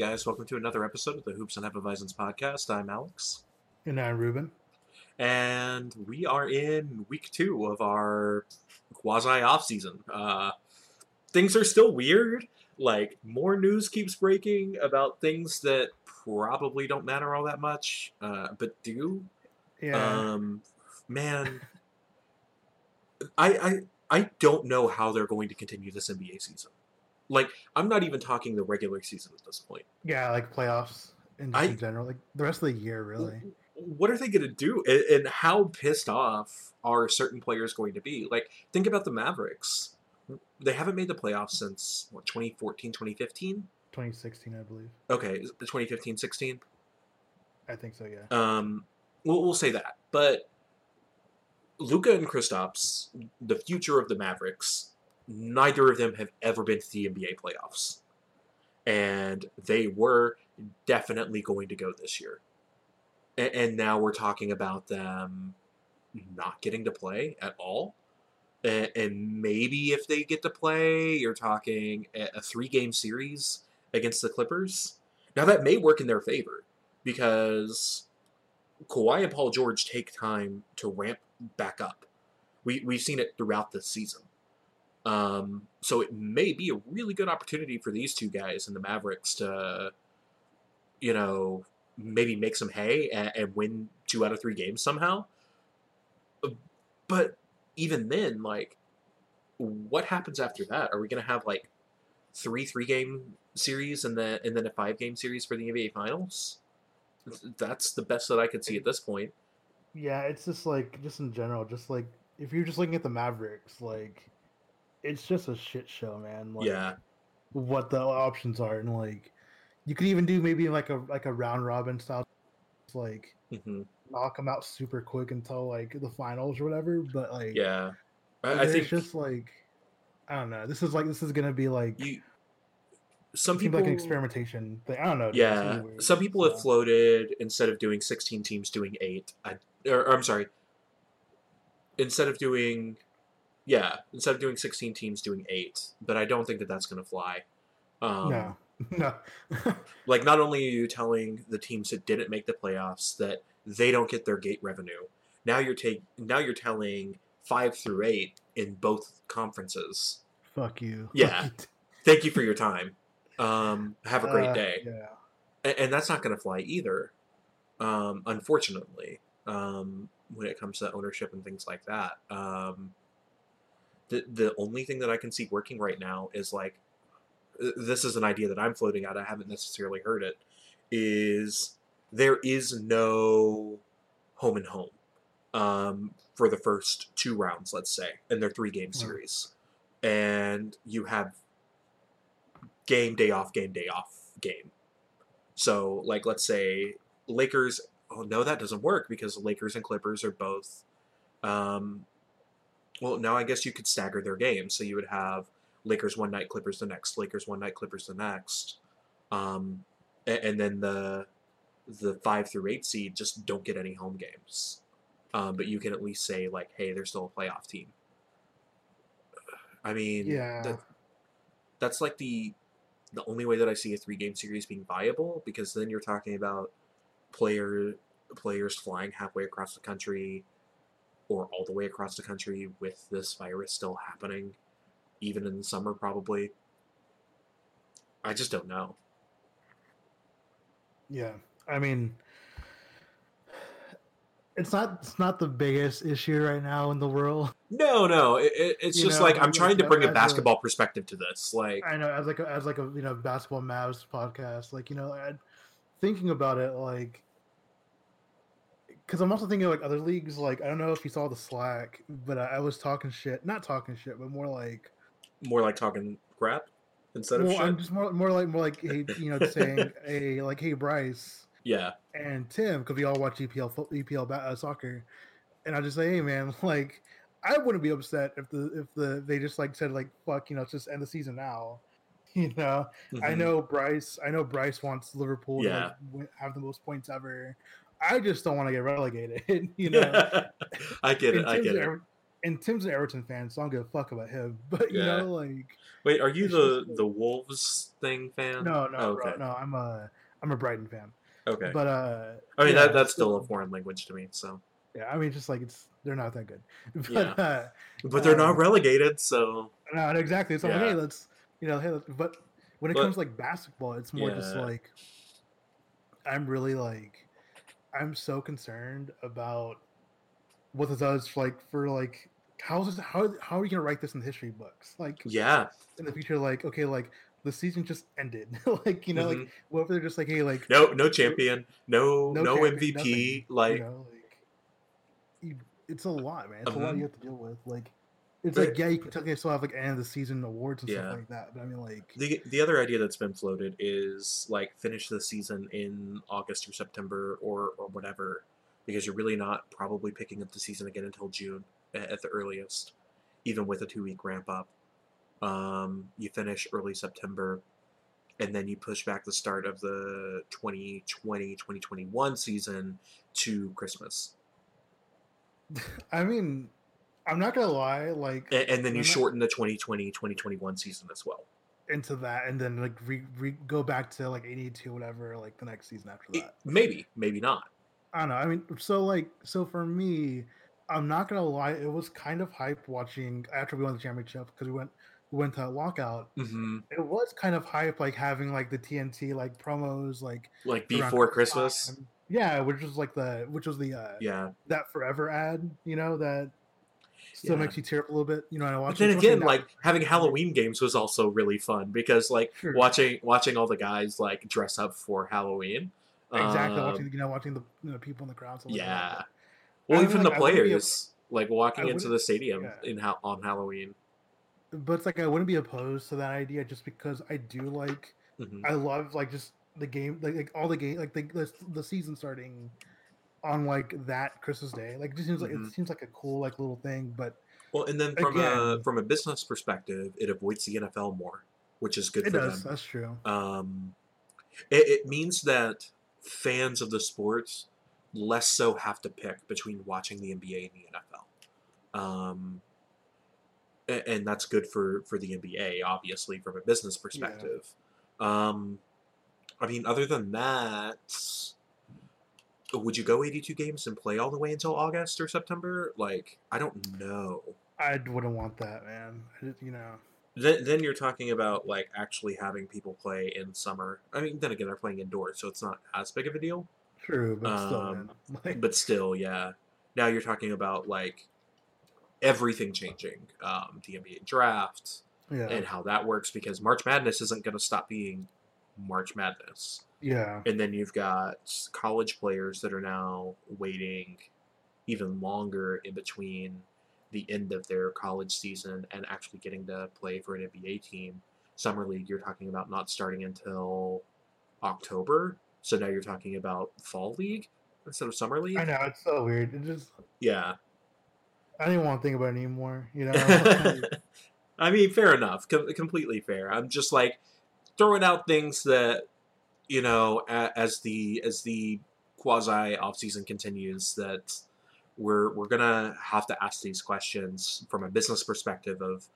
Guys, welcome to another episode of the Hoops and Hefeweizens podcast. I'm Alex. And I'm Ruben. And we are in week two of our quasi off season. Uh, things are still weird. Like, more news keeps breaking about things that probably don't matter all that much, uh, but do. Yeah. Um, man, I, I I don't know how they're going to continue this NBA season. Like, I'm not even talking the regular season at this point. yeah, like playoffs in, I- in general. Like the rest of the year, really. What are they going to do? And, and how pissed off are certain players going to be? Like, think about the Mavericks. They haven't made the playoffs since, what, 2014, 2015? 2016, I believe. Okay, is it the 2015 16? I think so, yeah. Um, we'll, we'll say that. But Luka and Kristaps, the future of the Mavericks, neither of them have ever been to the NBA playoffs. And they were definitely going to go this year. And, and now we're talking about them not getting to play at all. And, and maybe if they get to play, you're talking a, three game series against the Clippers. Now, that may work in their favor because Kawhi and Paul George take time to ramp back up. We, we've seen it throughout the season. Um, so it may be a really good opportunity for these two guys and the Mavericks to, you know, maybe make some hay and, and win two out of three games somehow. But even then, like, what happens after that? Are we going to have like three three game series and then and then a five game series for the NBA Finals? That's the best that I could see at this point. Yeah, it's just like, just in general, just like, if you're just looking at the Mavericks, like, it's just a shit show, man. Like, yeah, What the options are. And, like, you could even do maybe like a like a round robin style, like, hmm knock them out super quick until like the finals or whatever. But, like, yeah. I, I think just like, I don't know. This is like, this is going to be like, you. Some people like an experimentation thing. I don't know. Yeah, weird, some people have floated instead of doing 16 teams, doing eight. I, or, or I'm sorry, instead of doing, yeah, instead of doing 16 teams, doing eight. But I don't think that that's going to fly. Um, no, no. Like, not only are you telling the teams that didn't make the playoffs that they don't get their gate revenue, now you're take now you're telling five through eight in both conferences. Fuck you. Yeah. Thank you for your time. Um, have a great Uh, day. Yeah. A- and that's not going to fly either um, unfortunately um, when it comes to ownership and things like that um, the, the only thing that i can see working right now is like uh, this is an idea that i'm floating out i haven't necessarily heard it is there is no home and home um, for the first two rounds let's say in their three game series and you have game day off game day off game so, like, let's say Lakers. Oh no, that doesn't work because Lakers and Clippers are both. Um, well, now I guess you could stagger their games, so you would have Lakers one night, Clippers the next, Lakers one night, Clippers the next, um, a- and, then the the five through eight seed just don't get any home games. Um, but you can at least say like, hey, they're still a playoff team. I mean, Yeah. that, that's like the the only way that I see a three game series being viable because then you're talking about player players flying halfway across the country or all the way across the country with this virus still happening, even in the summer probably. I just don't know. Yeah. I mean, it's not it's not the biggest issue right now in the world. No, no, it, it- it's You just know, like I'm trying to bring a a- basketball perspective to this. Like, I know as like a, as like a you know basketball Mavs podcast, like you know, I, thinking about it, like, because I'm also thinking like other leagues. Like, I don't know if you saw the Slack, but I, I was talking shit, not talking shit, but more like, More like talking crap instead of well, shit. I'm just more, more like, more like, hey, you know, saying, hey, like, hey, Bryce Yeah, and Tim, because we all watch EPL EPL uh, soccer, and I just say, hey, man, like, I wouldn't be upset if the if the they just like said like, fuck, you know, just end the season now. You know, I Mhm. know Bryce. I know Bryce wants Liverpool to like, have the most points ever. I just don't want to get relegated. You know, I get it. I get it. Ever- and Tim's an Everton fan, so I don't give a fuck about him. But you Yeah. know, like, Wait, are you the just- the Wolves thing fan? no, no, Oh, bro, no. I'm a I'm a Brighton fan. Okay. But uh, I mean yeah, that that's still so- a foreign language to me. So, Yeah, I mean, just like it's they're not that good. But Yeah. uh, but they're not Um, relegated. So No, exactly. So I'm like, hey, let's you know, hey, let's, but when it But- comes to, like basketball, it's more just like I'm really like I'm so concerned about what this does like for like how is this, how how are we gonna write this in the history books? Like yeah, in the future like okay like the season just ended. Like you know like Mhm. what if they're just like hey like no no champion, no No no, champion, MVP. nothing, Like you know like it's a lot man. It's a Mhm. lot you have to deal with. Like it's But- like yeah you can still have like end of the season awards and Yeah. stuff like that but I mean like the the other idea that's been floated is like finish the season in August or September or or whatever, because you're really not probably picking up the season again until June at the earliest, even with a two week ramp up. Um, you finish early September, and then you push back the start of the 2020-2021 season to Christmas, I mean, I'm not gonna lie, like and, and then you shorten the 2020-2021 season as well. into that, and then like re, re go back to like 82, whatever, like the next season after It- that. maybe, maybe not. I don't know. I mean, so like, so for me, I'm not gonna lie, it was kind of hype watching after we won the championship because we went we went to lockout. hmm It was kind of hype, like having like the TNT like promos, like Like before Christmas. time. Yeah, which was like the which was the uh Yeah. that forever ad, you know, that still Yeah. makes you tear up a little bit, you know. And I But then again, now- like having Halloween games was also really fun because like Sure. watching watching all the guys like dress up for Halloween. exactly um, watching you know watching the you know, people in the crowds. stuff like yeah. Well, even like, the wouldn't a- players like walking into the stadium yeah. in ha- on Halloween. but it's like I wouldn't be opposed to that idea just because I do like Mhm. I love like just the game like, like all the game like the, the the season starting on like that Christmas Day. Like it just seems like Mhm. it seems like a cool like little thing, but Well, and then from a from a business perspective, it avoids the NFL more, which is good it for does. them. That's true. Um, it, it means that fans of the sports less so have to pick between watching the NBA and the NFL. Um, and that's good for, for the NBA, obviously, from a business perspective. Um, I mean, other than that, would you go 82 games and play all the way until August or September? Like, I don't know. I wouldn't want that, man. You know. Then, then you're talking about like actually having people play in summer. I mean, then again, they're playing indoors, so it's not as big of a deal. True, but still, Um, man. Like, But still, yeah. Now you're talking about like everything changing, um, the NBA draft yeah, and how that works because March Madness isn't going to stop being March Madness. Yeah, And then you've got college players that are now waiting even longer in between the end of their college season and actually getting to play for an NBA team. Summer League, you're talking about not starting until October. So now you're talking about Fall League instead of Summer League. I know it's so weird. It just Yeah. I don't want to think about it anymore. You know, I mean, fair enough. Com- completely fair. I'm just like throwing out things that you know as the as the quasi off season continues that we're we're gonna have to ask these questions from a business perspective of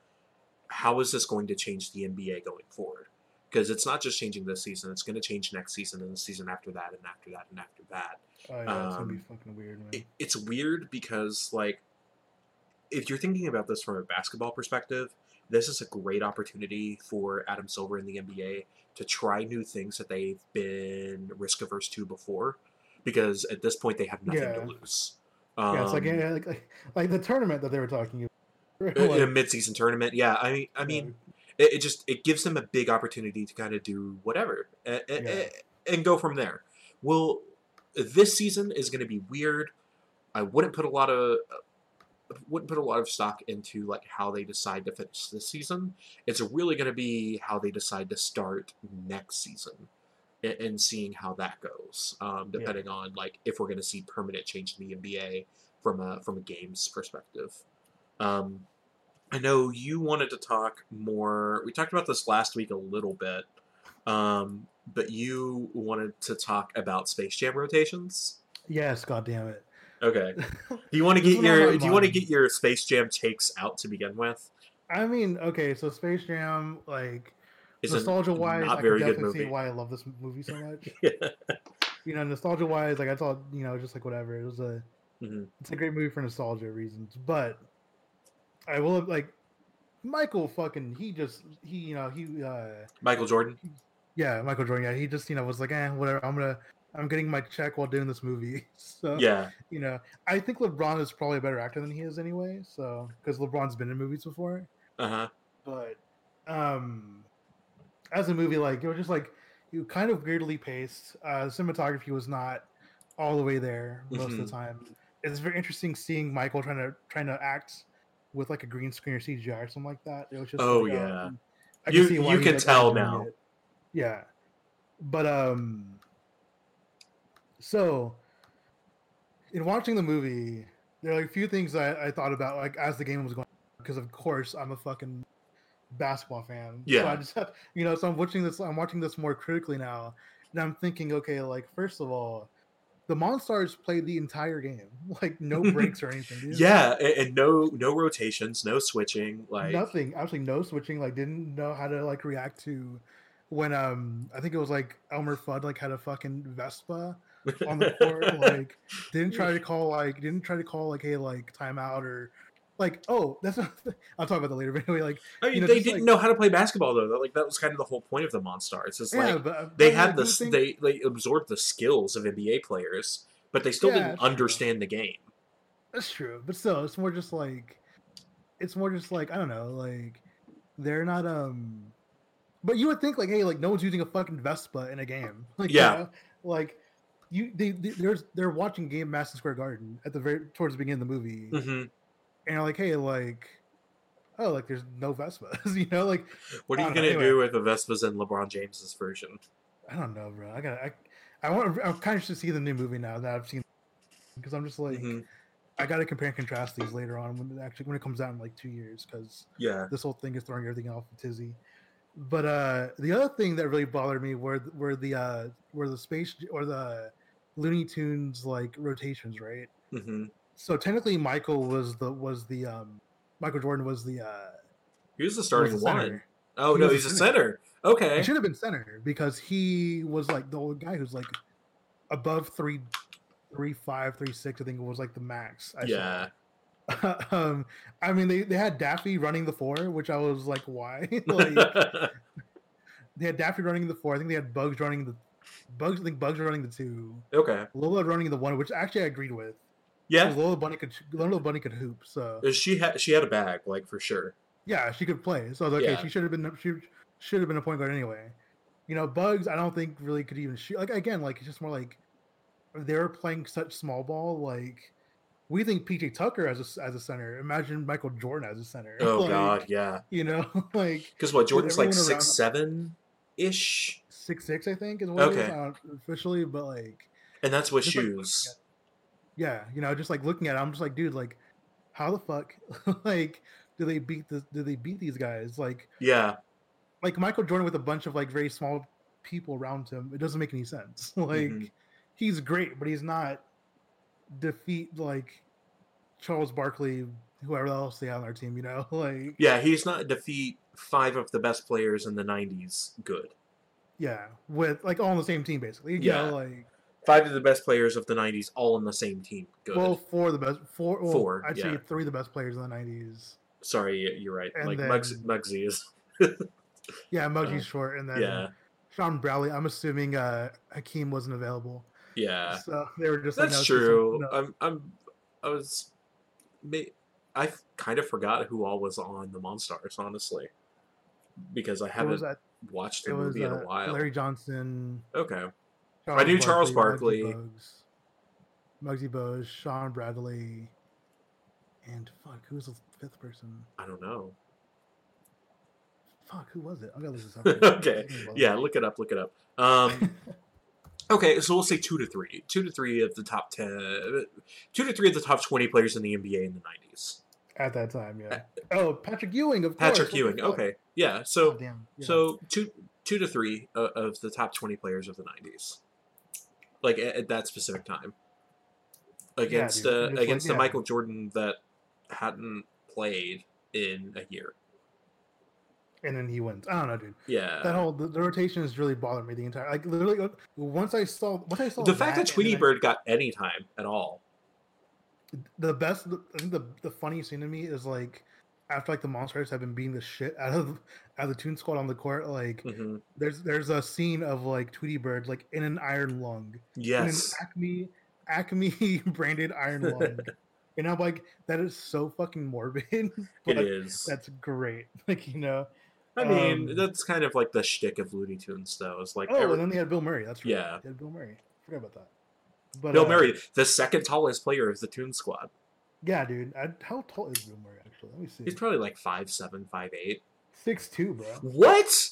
how is this going to change the NBA going forward? Because it's not just changing this season; it's going to change next season and the season after that, and after that, and after that oh yeah, it's gonna be Um, fucking weird, man. it, it's weird because like if you're thinking about this from a basketball perspective this is a great opportunity for adam silver in the nba to try new things that they've been risk averse to before because at this point they have nothing to Yeah. lose yeah, it's like, Um, yeah, like like like the tournament that they were talking about. in a Like, mid-season tournament yeah i mean i yeah, mean it, it just it gives them a big opportunity to kind of do whatever and, Yeah. and go from there Well, this season is going to be weird. I wouldn't put a lot of wouldn't put a lot of stock into like how they decide to finish this season. It's really going to be how they decide to start next season, and, and seeing how that goes. Um, Yeah. depending on like if we're going to see permanent change in the NBA from a from a games perspective. Um, I know you wanted to talk more. We talked about this last week a little bit, um, but you wanted to talk about Space Jam rotations. Yes, god damn it. Okay. Do you want to get your Do you want to get your Space Jam takes out to begin with? I mean, okay, so Space Jam, like It's nostalgia wise, I can definitely see why I love this movie so much. Yeah. you know, nostalgia wise, like I thought, you know, just like whatever. It was a Mhm. it's a great movie for nostalgia reasons. But I will like Michael fucking he just he you know he uh Michael Jordan. yeah Michael Jordan yeah he just you know was like eh whatever I'm gonna I'm getting my check while doing this movie so Yeah. you know I think LeBron is probably a better actor than he is anyway so because LeBron's been in movies before Uh huh. but um as a movie like it was just like you kind of weirdly paced uh cinematography was not all the way there most of Mhm. the time it's very interesting seeing michael trying to trying to act with like a green screen or cgi or something like that it was just Oh, like, yeah. um, I You- see why you can tell now. it. yeah but um so in watching the movie there are like a few things I, I thought about like as the game was going because of course i'm a fucking basketball fan Yeah. so i just have you know so i'm watching this i'm watching this more critically now and i'm thinking okay like first of all the monstars played the entire game like no breaks or anything dude. Yeah, and, and no no rotations, no switching. Like nothing Actually, no switching like didn't know how to like react to when um i think it was like elmer fudd like had a fucking vespa on the court like didn't try to call like didn't try to call like hey like timeout or like oh that's not i'll talk about that later but anyway like I mean, you know, they just, didn't like- know how to play basketball though. Like that was kind of the whole point of the Monstars. It's yeah like but they but, had this. you They they absorbed the skills of NBA players, but they still Yeah, didn't true. understand the game. That's true, but still, it's more just like, it's more just like I don't know, like they're not um. But you would think like, hey, like no one's using a fucking Vespa in a game, like you Yeah. know? like you they, they there's they're watching game Madison Square Garden at the very towards the beginning of the movie, hmm and like, hey, like, oh, like there's no Vespas, you know, like What are you gonna know, do with the Vespas in LeBron James's version? I don't know, bro. I got I I want I'm kind of just to see the new movie now that I've seen because I'm just like Mhm. I got to compare and contrast these later on when it actually when it comes out in like two years because. Yeah. this whole thing is throwing everything off a tizzy. But uh the other thing that really bothered me were were the uh were the space or the Looney Tunes like rotations, right? hmm So technically Michael was the was the um Michael Jordan was the uh He was the was starting the one. center. Oh He no, he's a center. center. Okay. He should have been center because he was like the old guy who's like above three three five, three six, I think it was like the max. I. Yeah. um I mean they, they had Daffy running the four, which I was like, why? like they had Daffy running the four. I think they had Bugs running the Bugs. I think Bugs are running the two. okay. Lola running the one, which actually I agreed with. Yeah. Lola Bunny could Lola Bunny could hoop. So She had she had a bag, like for sure. yeah, she could play. So I was like, okay, Yeah. she should have been she should have been a point guard anyway. You know, Bugs, I don't think really could even shoot. Like again, like it's just more like they were playing such small ball. Like we think PJ Tucker as a as a center. Imagine Michael Jordan as a center. Oh Like, god, yeah. You know, like Because what Jordan's like around- six seven ish, six six, I think is what it is Okay. officially. But like. and that's with Just like shoes. yeah you know just like looking at it i'm just like dude like how the fuck like do they beat the do they beat these guys like Yeah. like michael jordan with a bunch of like very small people around him it doesn't make any sense like Mhm. he's great but he's not defeat like charles barkley whoever else they have on our team you know like Yeah, he's not defeat five of the best players in the '90s. Good. yeah with like all on the same team basically you Yeah. know like Five of the best players of the '90s, all on the same team. Good. well four of the best four well, Four, i'd yeah. say three of the best players in the 90s Sorry, you're right. And like then- Muggs, Muggsy is. yeah Muggsy's Uh, short and then Yeah. Shawn Bradley. I'm assuming uh Hakeem wasn't available. Yeah. So they were just like, That's no, just some- true. no. I'm. I'm. I was. I kind of forgot who all was on the Monstars, honestly, because I haven't was, uh, watched the was movie in uh, a while. Larry Johnson, Okay. I knew Charles Barkley. Bogues, Muggsy Bogues, Shawn Bradley, and fuck, who was the fifth person? I don't know. Fuck, who was it? I gotta look this up. real quick. okay. Was- Yeah, look it up. Look it up. Um, okay, so we'll say two to three. Two to three of the top ten. Two to three of the top twenty players in the NBA in the nineties. At that time, yeah. Oh, Patrick Ewing, of course. Patrick what Ewing. Okay. Yeah. Oh, So damn. yeah. so two two to three uh, of the top twenty players of the nineties, like at, at that specific time, against dude, uh, just like- against the yeah. Michael Jordan that hadn't played in a year. And then he wins. I don't know, dude. Yeah. That whole the, the rotation has really bothered me the entire. Like literally, uh, once I saw once I saw the fact that Tweety then I- Bird got any time at all. the best i think the, the funniest thing to me is like after like the Monstars have been beating the shit out of out of the Toon Squad on the court, like hmm there's there's a scene of like Tweety Bird like in an iron lung, Yes. in an Acme Acme branded iron lung, and I'm like that is so fucking morbid. It but is. That's great. Like you know. I mean, um, that's kind of like the shtick of Looney Tunes, though. It's like Oh, every- and then they had Bill Murray. That's right. Yeah. They had Bill Murray. Forgot about that. But Bill uh, Murray, the second tallest player of the Toon Squad. Yeah, dude. I, how tall is Bill Murray actually? Let me see. He's probably like five seven, five eight. six two, bro. What?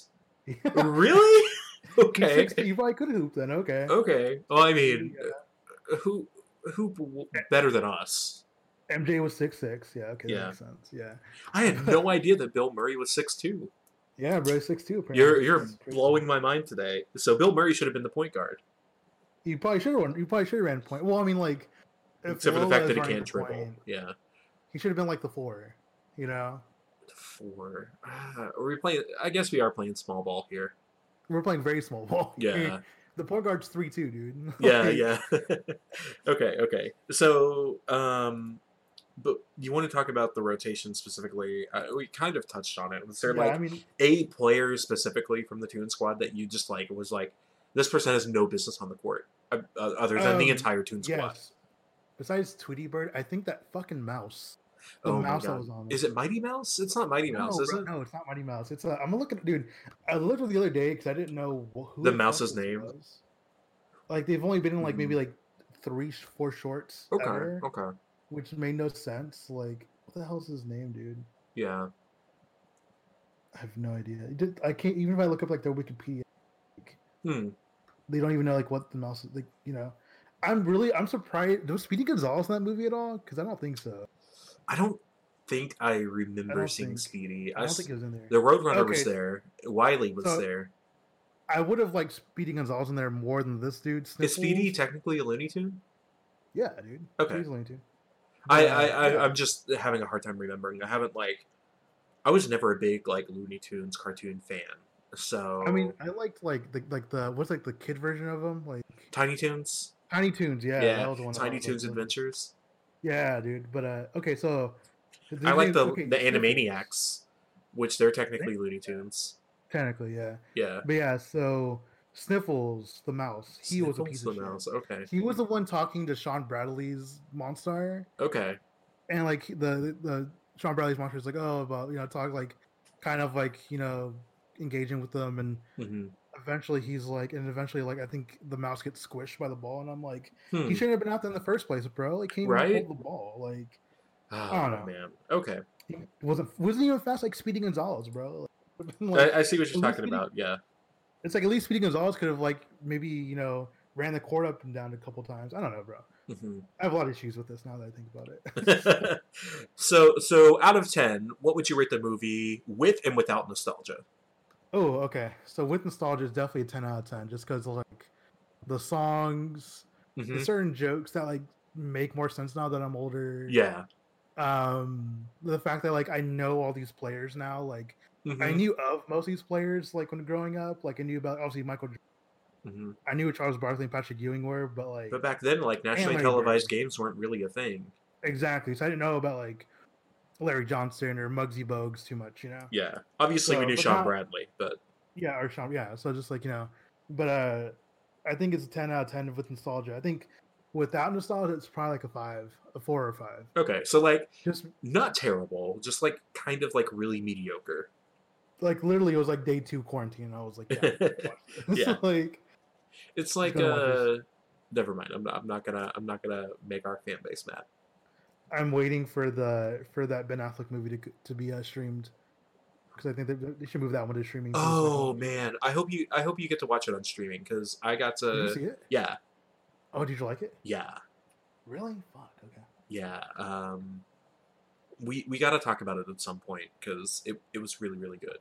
really? okay. Six, you probably could hooped then. Okay. Okay. Well, I mean, Yeah. who who better than us? MJ was six six. Yeah. Okay. Yeah. That makes sense. Yeah. I had no idea that Bill Murray was six two. Yeah, bro. Six two. You're you're blowing my mind today. So Bill Murray should have been the point guard, You probably should have. You probably should have ran point. Well, I mean, like, except for the fact that he can't dribble. Yeah. he should have been like the four. You know, Four. Ah, are we playing? I guess we are playing small ball here. we're playing very small ball. Yeah. the point guard's three two, dude. yeah yeah okay okay so um but you want to talk about the rotation specifically uh, we kind of touched on it was there yeah, like I mean, eight players specifically from the Toon Squad that you just like was like this person has no business on the court uh, uh, other than the Um, entire Toon Squad yes. Besides Tweety Bird, I think that fucking mouse. The oh mouse that god was on. is it Mighty Mouse it's not Mighty Mouse no, is bro, it No, it's not Mighty Mouse. It's a. I'm looking, dude. I looked at the other day because I didn't know who The mouse's name? was. Like they've only been in like maybe Hmm. like three, four shorts okay ever, okay which made no sense. Like, what the hell's his name, dude? yeah I have no idea. Did, I can't even if I look up like their Wikipedia, like, hmm they don't even know like what the mouse is like. You know, I'm really I'm surprised. Was Speedy Gonzalez in that movie at all? Because I don't think so. I don't think I remember don't seeing think- Speedy I I don't think it was in there. the Roadrunner was there Wiley was So, there I would have liked Speedy Gonzalez in there more than this dude. is Speedy technically a Looney Tune Yeah, dude. Okay. He's only two. I, I, I I'm just having a hard time remembering. I haven't like, I was never a big like Looney Tunes cartoon fan. So I mean, I liked like the like the what's like the kid version of them, like Tiny Toons, Tiny Toons. Yeah, yeah, that was the one. Tiny Toons Adventures. Yeah, dude. But uh, okay, so I like the okay, the Animaniacs, which they're technically Looney Tunes. Technically, yeah. Yeah, But yeah, so Sniffles, the mouse, he was a piece the of shit. mouse. Okay, He was the one talking to Shawn Bradley's monster, okay, and like the the Shawn Bradley's monster is like, oh, about you know, talk like, kind of like you know, engaging with them, and hmm eventually he's like, and eventually like I think the mouse gets squished by the ball, and I'm like, Hmm. he shouldn't have been out there in the first place, bro. Like, even Right? hold the ball. Like, Oh don't know. man. Okay, he wasn't wasn't even fast like Speedy Gonzalez, bro. Like, like- I, I see what you're talking Speedy- about. Yeah. It's like at least Speedy Gonzalez could have like maybe you know ran the court up and down a couple times. I don't know, bro. hmm I have a lot of issues with this now that I think about it. so so out of ten, what would you rate the movie with and without nostalgia? oh, okay. So with nostalgia is definitely a ten out of ten, just because like the songs, Mhm. the certain jokes that like make more sense now that I'm older. Yeah. Um, the fact that like I know all these players now, like I Mhm. knew of most of these players like when growing up. Like I knew about obviously Michael. Mhm. I knew Charles Barkley and Patrick Ewing were, but like But back then, like nationally televised Bird. games weren't really a thing. exactly. So I didn't know about like Larry Johnson or Muggsy Bogues too much, you know. Yeah. Obviously, we knew Shawn now- Bradley, but Yeah, or Shawn. Yeah, so just like you know, but uh, I think it's a ten out of ten with nostalgia. I think without nostalgia, it's probably like a five, a four or five. okay. So like, Just not terrible, just like kind of like really mediocre. Like literally, it was like day two quarantine. And I was like, yeah. Yeah. like It's like gonna watch this. uh, never mind. I'm not. I'm not gonna. I'm not gonna make our fan base mad. I'm waiting for the for that Ben Affleck movie to to be uh, streamed because I think they, they should move that one to streaming. for the second Oh man, I hope you. I hope you get to watch it on streaming because I got Did you to. see it? Yeah, Oh, did you like it? yeah, Really? Fuck. Okay. yeah. Um, we we got to talk about it at some point because it it was really really good.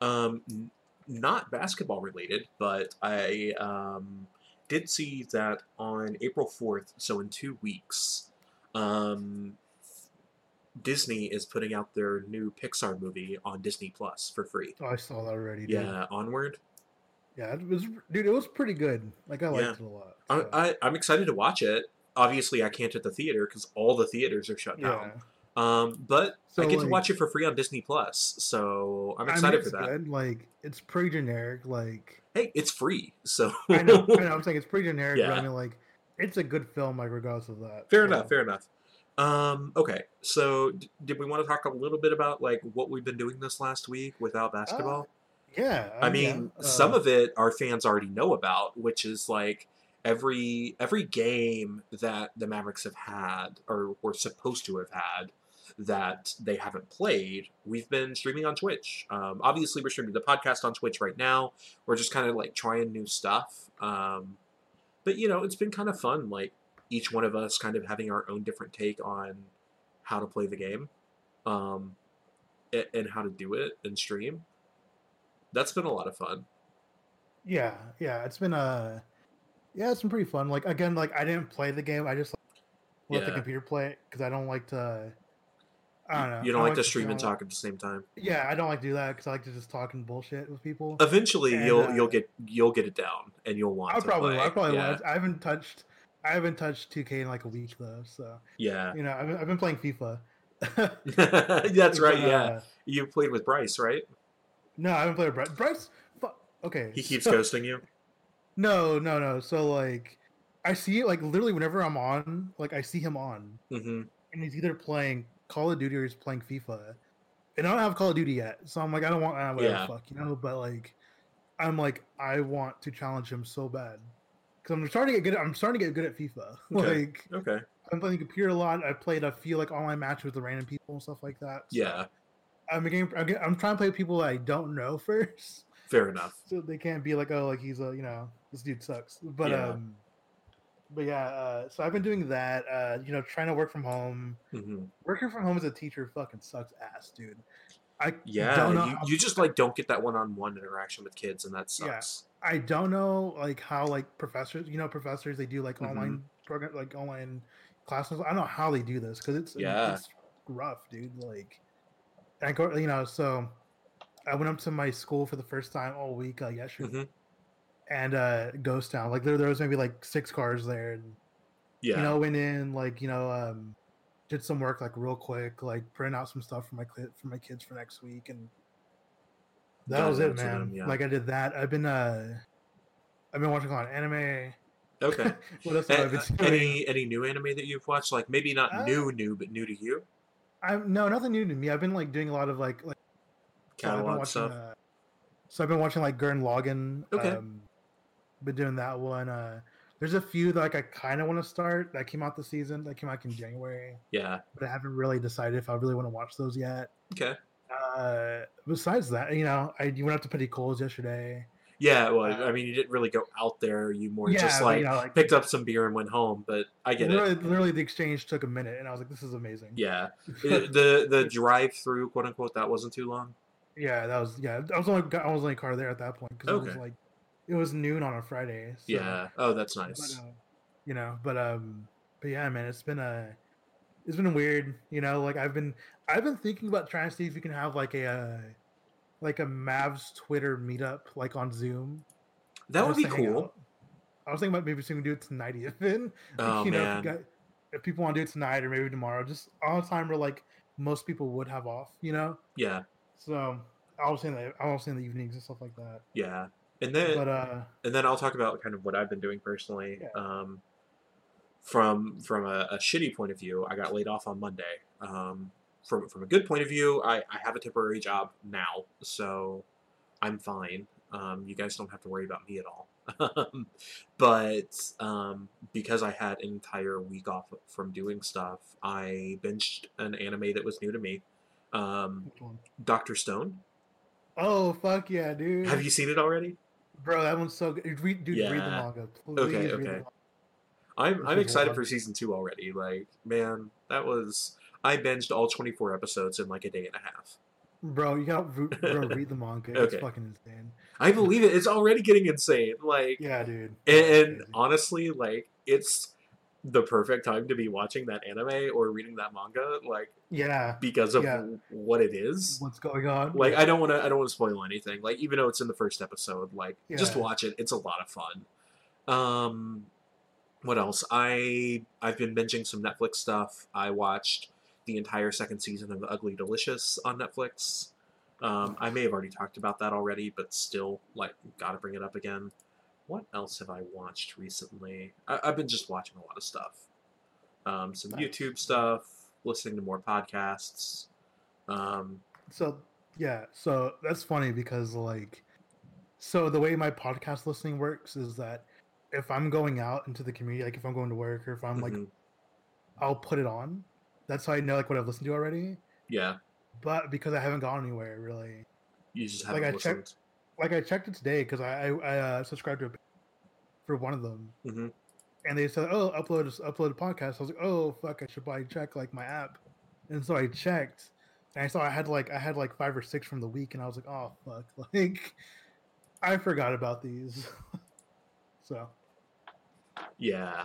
Um, n- not basketball related, but I um did see that on April fourth, so in two weeks, um. Disney is putting out their new Pixar movie on Disney Plus for free. Oh, I saw that already. Dude. Yeah, Onward. Yeah, it was, dude. It was pretty good. Like I liked Yeah. it a lot. I, so, I, I'm excited to watch it. Obviously, I can't at the theater because all the theaters are shut yeah. down. Um, but So, I get to watch it for free on Disney Plus, so I'm I mean, excited for that. Good. Like it's pretty generic. Like Hey, it's free, so I know, I know. I'm saying it's pretty generic. But Yeah. I mean, like it's a good film. Like regardless of that. fair so- enough. Fair enough. Um, okay, so d- did we want to talk a little bit about like what we've been doing this last week without basketball? Yeah. I uh, mean, yeah, some uh, of it our fans already know about, which is like every every game that the Mavericks have had or were supposed to have had that they haven't played, we've been streaming on Twitch. Um, obviously, we're streaming the podcast on Twitch right now. We're just kind of like trying new stuff. Um, but you know, it's been kind of fun. Like each one of us kind of having our own different take on how to play the game, um, a- and how to do it and stream. That's been a lot of fun. Yeah, yeah. It's been a. yeah, it's been pretty fun. Like again, like I didn't play the game. I just let the computer play it because I don't like to. I don't know. You don't I like to stream and talk at the same time. Yeah, I don't like to do that because I like to just talk and bullshit with people. Eventually, And, you'll uh, you'll get you'll get it down, and you'll want I probably. I probably, yeah. will. I haven't touched, I haven't touched 2K in like a week though. So Yeah, you know, I've been, I've been playing FIFA. that's right. Yeah, uh, you played with Bryce, right? no, I haven't played with Bryce. Bryce, fu- okay. He keeps so- ghosting you. No, no, no. So like, I see it like literally whenever I'm on, like I see him on, hmm and he's either playing Call of Duty or he's playing FIFA. And I don't have Call of Duty yet, so I'm like, I don't want uh, whatever Yeah. the fuck, you know. But like, I'm like, I want to challenge him so bad because I'm starting to get good. At, I'm starting to get good at FIFA. Okay. Like, Okay. I'm playing the computer a lot. I played a few like online matches with the random people and stuff like that. So Yeah. I'm getting, I'm, getting, I'm trying to play with people I don't know first, Fair enough. so they can't be like, oh, like he's a, you know, this dude sucks. But Yeah. um, but yeah. Uh, so I've been doing that. Uh, you know, trying to work from home. hmm Working from home as a teacher fucking sucks ass, dude. I Yeah, don't know. you, you just like don't get that one-on-one interaction with kids, and that sucks. Yeah. I don't know like how like professors, you know, professors they do like Mhm. online program, like online classes. I don't know how they do this because it's Yeah. it's rough, dude. Like, I go, you know, so I went up to my school for the first time all week uh, yesterday, hmm and uh, Ghost Town. Like there, there was maybe like six cars there, and Yeah. you know, went in like you know, um, did some work like real quick, like print out some stuff for my for my kids for next week, and that Got was it it, out to man. them, yeah. Like I did that. I've been uh, I've been watching a lot of anime. okay. what else have I been uh, doing? any any new anime that you've watched? Like maybe not Uh, new, new, but new to you. I'm no nothing new to me. I've been like doing a lot of like like so Catalog watching, stuff. Uh, so I've been watching like Gurren Lagann. Okay. Um, been doing that one. Uh, there's a few that like I kind of want to start that came out this season. That came out in January, yeah. but I haven't really decided if I really want to watch those yet. Okay. Uh, besides that, you know, I you went up to Peticolas yesterday. Yeah. Well, Uh, I mean, you didn't really go out there. You more yeah, just like you know, like picked up some beer and went home. But I get it. literally, literally the exchange took a minute, and I was like, "This is amazing." Yeah. The the drive through, quote unquote, that wasn't too long. Yeah, that was yeah. I was only I was only car there at that point because it was like it was noon on a Friday. So, Yeah. Oh, that's but, nice. uh, you know, but um, but yeah, man, it's been a it's been weird. You know, like I've been I've been thinking about trying to see if we can have like a uh, like a Mavs Twitter meetup like on Zoom. That would be cool. out. I was thinking about maybe seeing we do it tonight even. Oh you know, man. if, got, if people want to do it tonight or maybe tomorrow, just on a time where like most people would have off. You know, Yeah. so I was saying that I was saying the evenings and stuff like that. Yeah. And then But uh, and then I'll talk about kind of what I've been doing personally. Yeah. Um, from from a, a shitty point of view, I got laid off on Monday. Um, from from a good point of view, I, I have a temporary job now, so I'm fine. Um, you guys don't have to worry about me at all. But um, because I had an entire week off from doing stuff, I binged an anime that was new to me. Um, Doctor Stone. Oh fuck yeah, dude! Have you seen it already? Bro, that one's so good. Read, dude, read the manga. Please Okay, okay. I'm Which I'm excited for season two already. Like, man, that was I binged all 24 episodes in like a day and a half. Bro, you got bro, read the manga. It's Okay. fucking insane. I believe it. It's already getting insane. Like, Yeah, dude. and, and honestly, like, it's the perfect time to be watching that anime or reading that manga. Like, yeah, because of Yeah. what it is. what's going on? Like, I don't want to. I don't want to spoil anything. Like, even though it's in the first episode, like, just watch it. It's a lot of fun. Um, what else? I I've been binging some Netflix stuff. I watched the entire second season of Ugly Delicious on Netflix. Um, I may have already talked about that already, but still, like, gotta bring it up again. What else have I watched recently? I, I've been just watching a lot of stuff. Um, some Nice. YouTube stuff, listening to more podcasts. Um, So yeah, so that's funny because like, so the way my podcast listening works is that if I'm going out into the community, like if I'm going to work or if I'm like, mhm, I'll put it on. That's how I know like what I've listened to already. yeah, But because I haven't gone anywhere really, you just Like, haven't I listened. checked- like I checked it today because I I, I uh, subscribed to it for one of them, Mhm. And they said, "Oh, upload upload a podcast." I was like, "Oh, fuck! I should probably check like my app," and so I checked, and I saw I had like I had like five or six from the week, and I was like, "Oh, fuck!" Like I forgot about these. so Yeah.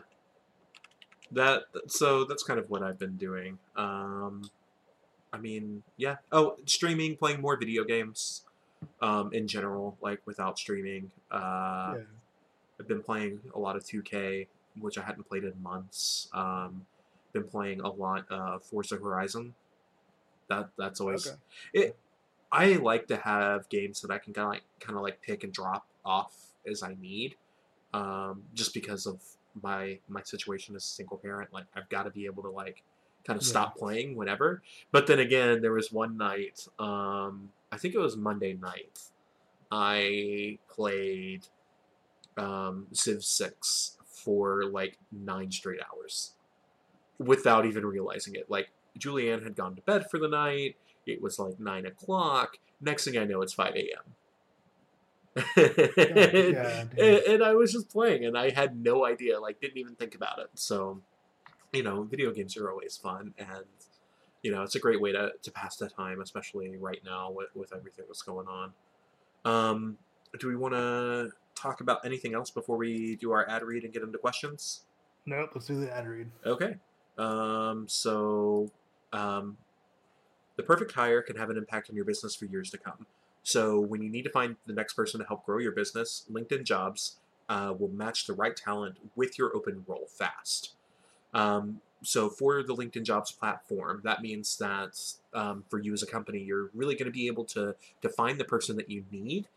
That so that's kind of what I've been doing. Um I mean, yeah. Oh, streaming, playing more video games um in general, like without streaming. Uh yeah, I've been playing a lot of 2K, which I hadn't played in months. Um been playing a lot uh Forza Horizon. That that's always Okay. it I like to have games that I can kind of like kind of like pick and drop off as I need, um, just because of my my situation as a single parent. Like I've got to be able to like kind of Yeah. stop playing whenever. But then again, there was one night, um, I think it was Monday night, I played um, Civ Six for like nine straight hours without even realizing it. Like Julianne had gone to bed for the night. It was like nine o'clock. Next thing I know, it's five a.m. yeah, and, and I was just playing, and I had no idea. Like, didn't even think about it. So, you know, video games are always fun, and you know, it's a great way to, to pass the time, especially right now with with everything that's going on. Um, do we want to talk about anything else before we do our ad read and get into questions? nope. Let's do the ad read. Okay. Um, so, um, the perfect hire can have an impact on your business for years to come. So, when you need to find the next person to help grow your business, LinkedIn Jobs uh, will match the right talent with your open role fast. Um, so, for the LinkedIn Jobs platform, that means that um, for you as a company, you're really going to be able to to find the person that you need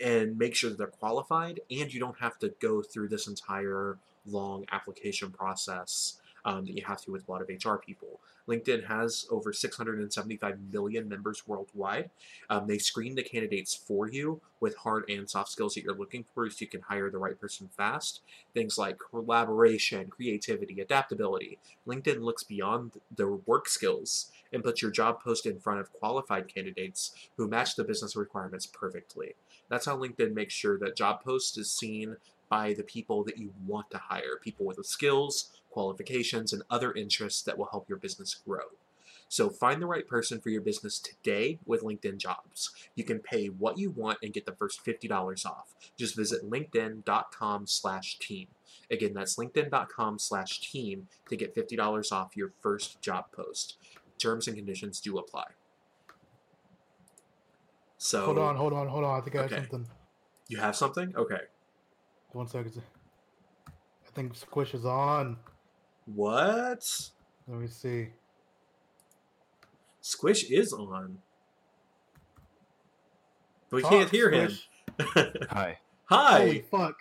and make sure that they're qualified, and you don't have to go through this entire long application process um, that you have to with a lot of HR people. LinkedIn has over 675 million members worldwide. Um, they screen the candidates for you with hard and soft skills that you're looking for so you can hire the right person fast. Things like collaboration, creativity, adaptability. LinkedIn looks beyond the work skills and puts your job post in front of qualified candidates who match the business requirements perfectly. That's how LinkedIn makes sure that job post is seen by the people that you want to hire, people with the skills, qualifications, and other interests that will help your business grow. So find the right person for your business today with LinkedIn Jobs. You can pay what you want and get the first $50 off. Just visit linkedin.com slash team. Again, that's linkedin.com slash team to get $50 off your first job post. Terms and conditions do apply. So hold on, hold on, hold on. I think I have something. you have something? Okay. One second. I think Squish is on. What? Let me see. Squish is on. But we Talk, can't hear him. Hi. Hi. Holy fuck.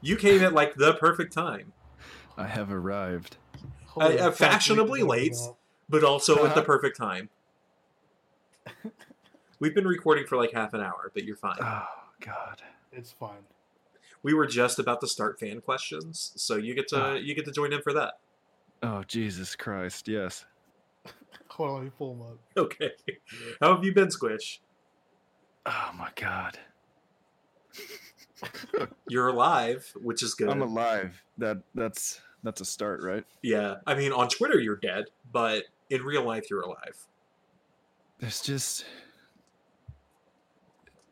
You came at like the perfect time, I have arrived. Uh, fashionably late. but also at the perfect time. We've been recording for like half an hour, but you're fine. Oh God. It's fine. we were just about to start fan questions, so you get to Ah. you get to join in for that. Oh Jesus Christ. Yes. Hold on, let me pull them up. Okay. How have you been, Squish? Oh my God. You're alive, which is good. I'm alive. That that's that's a start, right? yeah. I mean, on Twitter you're dead, but in real life you're alive. There's just.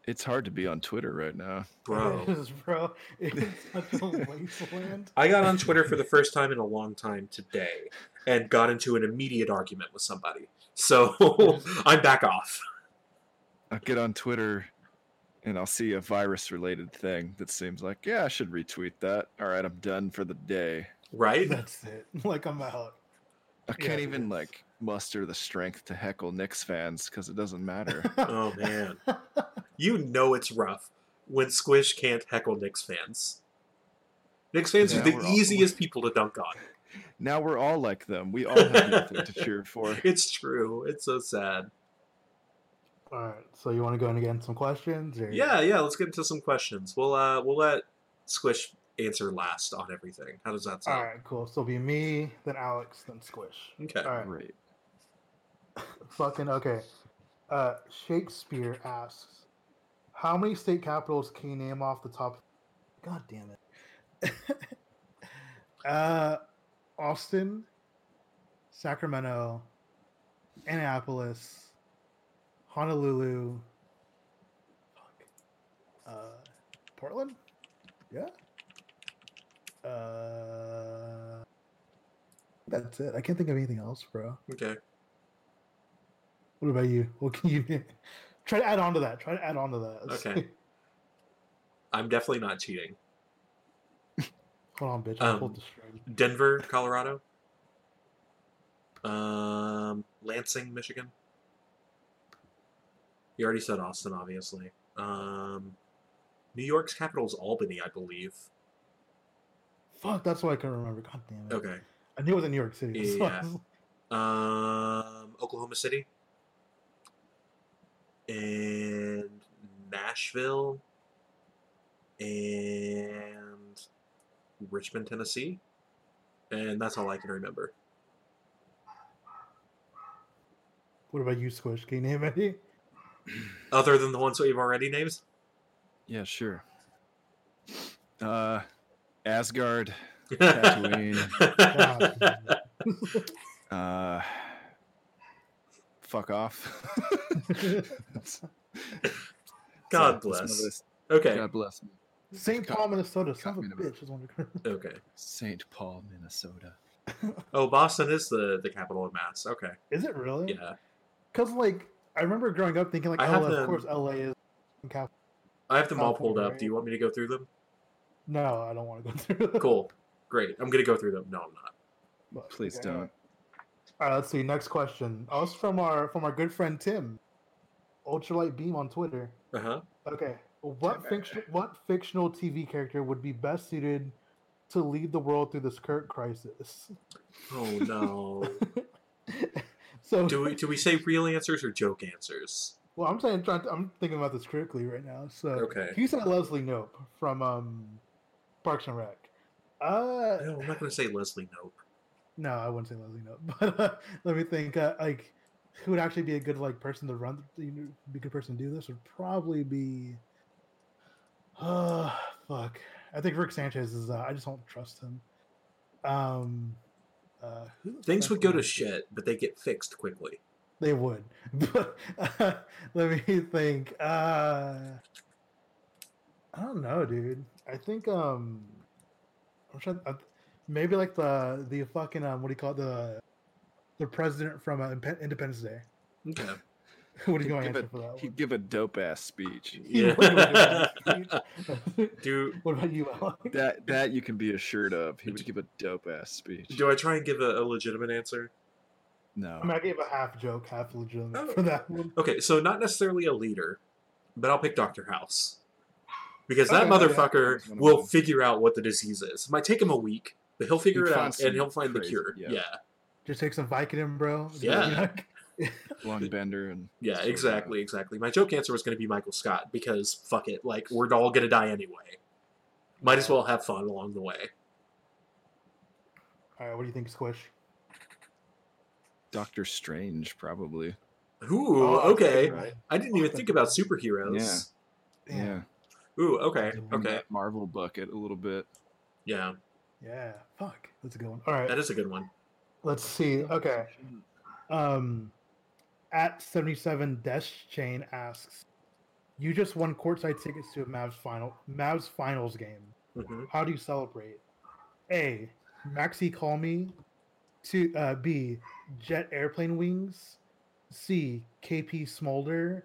It's hard to be on Twitter right now. Bro. It is, bro. It's such a wasteland. I got on Twitter for the first time in a long time today and got into an immediate argument with somebody. So I'm back off. I'll get on Twitter and I'll see a virus related thing that seems like, yeah, I should retweet that. All right, I'm done for the day. Right? That's it. Like I'm out. I can't Yeah, even it's- like muster the strength to heckle Knicks fans because it doesn't matter. Oh man. You know it's rough when Squish can't heckle Knicks fans. Knicks fans Yeah, are the we're all- easiest people to dunk on. now we're all like them. We all have nothing to cheer for. It's true. It's so sad. All right. So you want to go in again some questions? Or... Yeah, yeah. Let's get into some questions. We'll uh we'll let Squish answer last on everything. How does that sound? All right, Cool. So it'll be me, then Alex, then Squish. Okay. All right. Great. Fucking okay. Uh, Shakespeare asks, "How many state capitals can you name off the top?" God damn it. uh, Austin, Sacramento, Annapolis, Honolulu. Fuck. Uh, Portland. Yeah. Uh, that's it. I can't think of anything else, bro. Okay. What about you? What can you try to add on to that? Try to add on to that. Let's Okay. see. I'm definitely not cheating. Hold on, bitch. I Um, pulled the string. Denver, Colorado. Um, Lansing, Michigan. You already said Austin, obviously. Um, New York's capital is Albany, I believe. Fuck, that's why I couldn't remember. God damn it. Okay. I knew it was in New York City. so Yeah. was- Um, Oklahoma City. And Nashville. And Richmond, Tennessee. And that's all I can remember. What about you, Squish? Can you name any? Other than the ones that you've already named? Yeah, sure. Uh, Asgard, Tatooine. God. uh, fuck off. God that's my bless. Okay. God bless me. St. Paul, Minnesota. Son of a bitch. Is one Okay. St. Paul, Minnesota. Oh, Boston is the, the capital of Mass. Okay. Is it really? Yeah. Because like I remember growing up thinking like, I oh, have of them- course LA is cap. I have them all pulled California, up. Do you want me to go through them? No, I don't want to go through. that. Cool. Great. I'm going to go through them. No, I'm not. But, Please okay. don't. All right, let's see. Next question. Oh, it's from our from our good friend Tim, Ultralight Beam on Twitter. Uh huh. Okay, what fiction what fictional TV character would be best suited to lead the world through this current crisis? Oh, no. so, do, we, do we say real answers or joke answers? well, I'm saying trying to, I'm thinking about this critically right now. So, Okay. he said Leslie Knope from um, Parks and Rec. Uh, No, I'm not going to say Leslie Knope. No, I wouldn't say Leslie Knope. But uh, let me think. Uh, like, who would actually be a good like person to run? You know, be a good person to do this would probably be. Uh, fuck. I think Rick Sanchez is. Uh, I just don't trust him. Um, uh, who Things would go to shit, but they get fixed quickly. They would, but uh, let me think. Uh, I don't know, dude. I think um, I'm trying. Uh, maybe like the the fucking um, what do you call it? the the president from uh, Independence Day. Okay. what are you going to answer for that he'd one? give a dope ass speech. He would give a Yeah. do what about you, Alex? That that you can be assured of. He would give a dope ass speech. do I try and give a, a legitimate answer? No. I mean, I gave a half joke, half legitimate Oh. for that one. Okay, so not necessarily a leader, but I'll pick Doctor House because oh, that Okay, okay. motherfucker That's will them. figure out what the disease is. It might take him a week, but he'll figure He'd it out and he'll find the cure. yeah. Yeah. Just take some Vicodin, bro. Yeah. Long bender and Yeah, exactly, exactly. My joke answer was going to be Michael Scott because fuck it, like we're all going to die anyway. Might as well have fun along the way. All right, what do you think, Squish? Doctor Strange, probably. Ooh, Oh, okay. right. I didn't even think about superheroes. Yeah. Damn. Ooh, okay, okay. that Marvel bucket a little bit. Yeah, Yeah. Fuck. That's a good one. All right. that is a good one. Let's see. Okay. Um, at seventy-seven Desh Chain asks, "You just won courtside tickets to a Mavs final Mavs finals game. hmm How do you celebrate? A. Maxi call me. To uh, B. Jet airplane wings. C. KP Smolder.